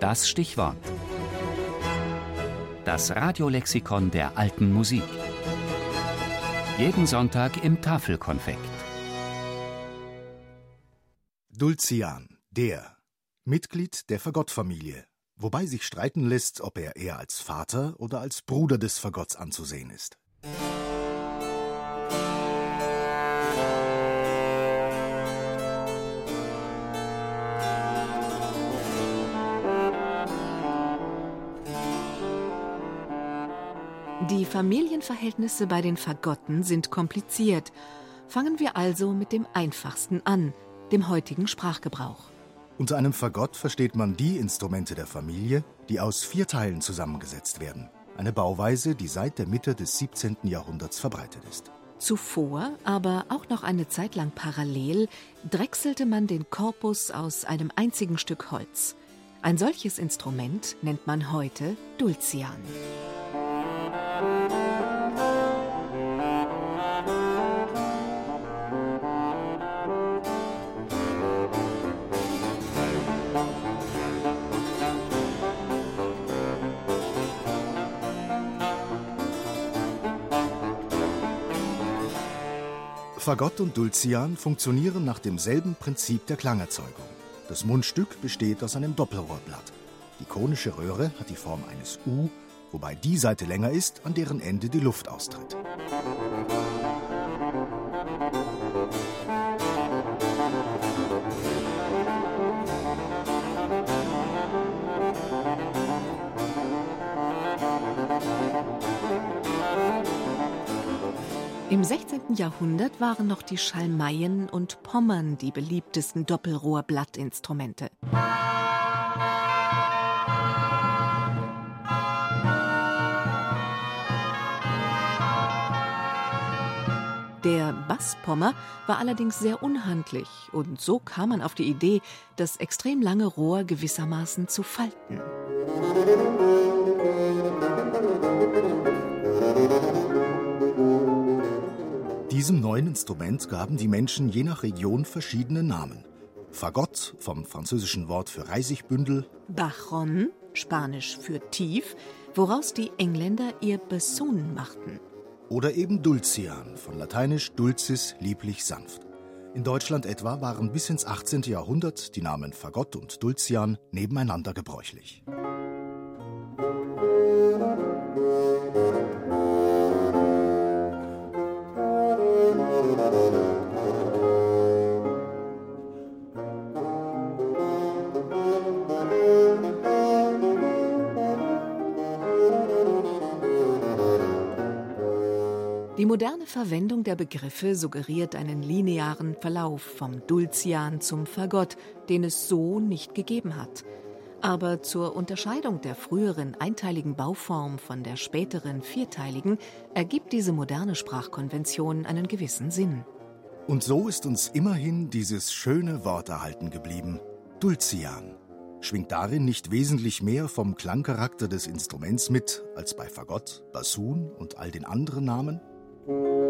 Das Stichwort. Das Radiolexikon der alten Musik. Jeden Sonntag im Tafelkonfekt. Dulcian, der. Mitglied der Fagottfamilie. Wobei sich streiten lässt, ob er eher als Vater oder als Bruder des Fagotts anzusehen ist. Die Familienverhältnisse bei den Fagotten sind kompliziert. Fangen wir also mit dem einfachsten an, dem heutigen Sprachgebrauch. Unter einem Fagott versteht man die Instrumente der Familie, die aus vier Teilen zusammengesetzt werden. Eine Bauweise, die seit der Mitte des 17. Jahrhunderts verbreitet ist. Zuvor, aber auch noch eine Zeit lang parallel, drechselte man den Korpus aus einem einzigen Stück Holz. Ein solches Instrument nennt man heute Dulcian. Fagott und Dulcian funktionieren nach demselben Prinzip der Klangerzeugung. Das Mundstück besteht aus einem Doppelrohrblatt. Die konische Röhre hat die Form eines U, wobei die Seite länger ist, an deren Ende die Luft austritt. Im 16. Jahrhundert waren noch die Schalmeien und Pommern die beliebtesten Doppelrohrblattinstrumente. Der Basspommer war allerdings sehr unhandlich und so kam man auf die Idee, das extrem lange Rohr gewissermaßen zu falten. Neuen Instrument gaben die Menschen je nach Region verschiedene Namen. Fagott vom französischen Wort für Reisigbündel, Bajon, spanisch für tief, woraus die Engländer ihr Bassoon machten. oder eben Dulcian von lateinisch dulcis lieblich sanft. In Deutschland etwa waren bis ins 18. Jahrhundert die Namen Fagott und Dulcian nebeneinander gebräuchlich. Die moderne Verwendung der Begriffe suggeriert einen linearen Verlauf vom Dulcian zum Fagott, den es so nicht gegeben hat. Aber zur Unterscheidung der früheren einteiligen Bauform von der späteren vierteiligen ergibt diese moderne Sprachkonvention einen gewissen Sinn. Und so ist uns immerhin dieses schöne Wort erhalten geblieben. Dulcian. Schwingt darin nicht wesentlich mehr vom Klangcharakter des Instruments mit als bei Fagott, Bassoon und all den anderen Namen? Thank you.